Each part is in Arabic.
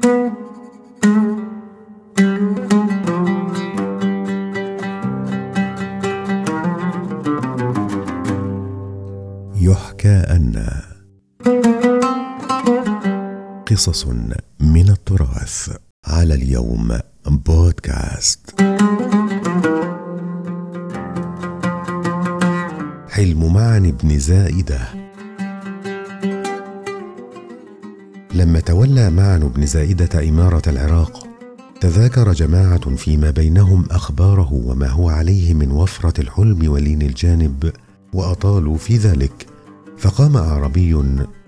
يحكى أن قصص من التراث على اليوم بودكاست. حلم معن بن زائده لما تولى معن بن زائدة إمارة العراق تذاكر جماعة فيما بينهم أخباره وما هو عليه من وفرة الحلم ولين الجانب وأطالوا في ذلك. فقام اعربي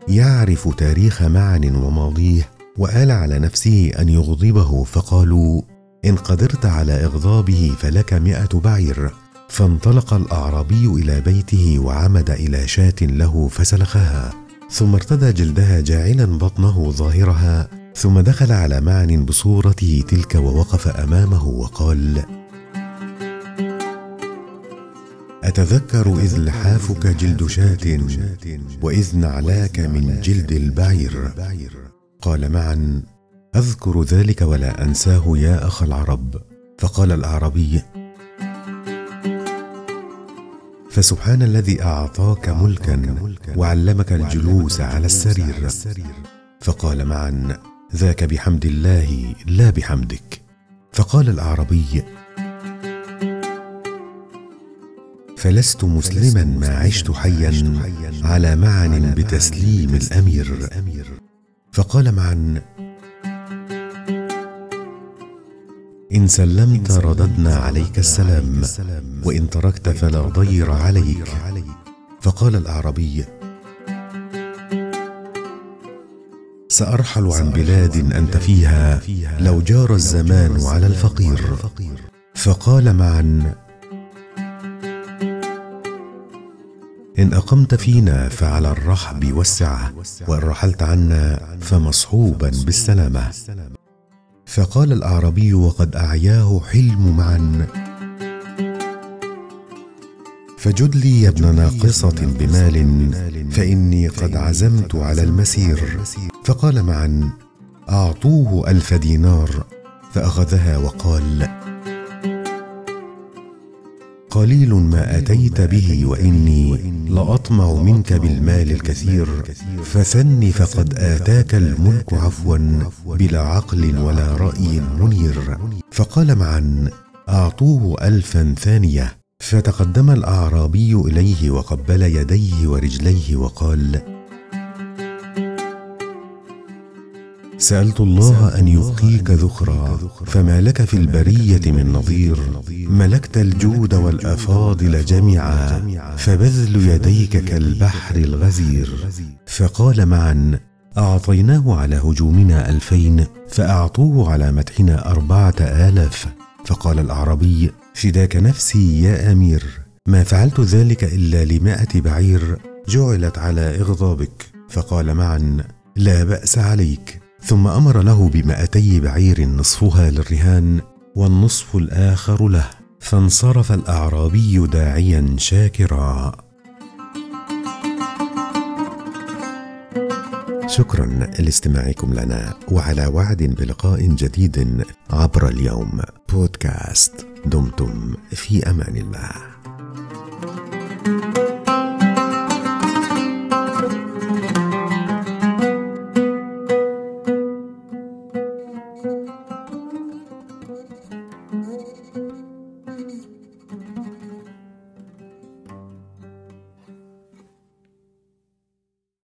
يعرف تاريخ معن وماضيه وآل على نفسه أن يغضبه فقالوا إن قدرت على إغضابه فلك مئة بعير. فانطلق الأعرابي إلى بيته وعمد إلى شاة له فسلخها. ثم ارتدى جلدها جاعلا بطنه ظاهرها ثم دخل على معن بصورته تلك ووقف أمامه وقال أتذكر إذ لحافك جلد شاة وإذ نعلاك من جلد البعير. قال معا أذكر ذلك ولا أنساه يا أخ العرب. فقال الأعربي فسبحان الذي أعطاك ملكا وعلمك الجلوس على السرير. فقال معا ذاك بحمد الله لا بحمدك. فقال الأعربي فلست مسلما ما عشت حيا على معن بتسليم الأمير. فقال معا إن سلمت رددنا عليك السلام وإن تركت فلا ضير عليك. فقال الاعربي سأرحل عن بلاد أنت فيها لو جار الزمان على الفقير. فقال معا إن أقمت فينا فعلى الرحب والسعة وإن رحلت عنا فمصحوبا بالسلامة. فقال الأعربي وقد أعياه حلم معا. فجد لي يا ابن ناقصة بمال فإني قد عزمت على المسير. فقال معا أعطوه ألف دينار فأخذها وقال قليل ما آتيت به وإني لأطمع منك بالمال الكثير فثن فقد آتاك الملك عفوا بلا عقل ولا رأي منير. فقال معا أعطوه الفا ثانية. فتقدم الأعرابي إليه وقبل يديه ورجليه وقال سألت الله أن يبقيك ذخرا فما لك في البرية من نظير؟ ملكت الجود والأفاضل جميعا فبذل يديك كالبحر الغزير. فقال معا أعطيناه على هجومنا ألفين فأعطوه على مدحنا أربعة آلاف. فقال الاعربي فداك نفسي يا أمير. ما فعلت ذلك إلا لمائة بعير جعلت على إغضابك. فقال معا لا بأس عليك. ثم أمر له بمائتي بعير نصفها للرهان والنصف الآخر له فانصرف الأعرابي داعيا شاكرا. شكرا لاستماعكم لنا وعلى وعد بلقاء جديد عبر اليوم. بودكاست دمتم في أمان الله.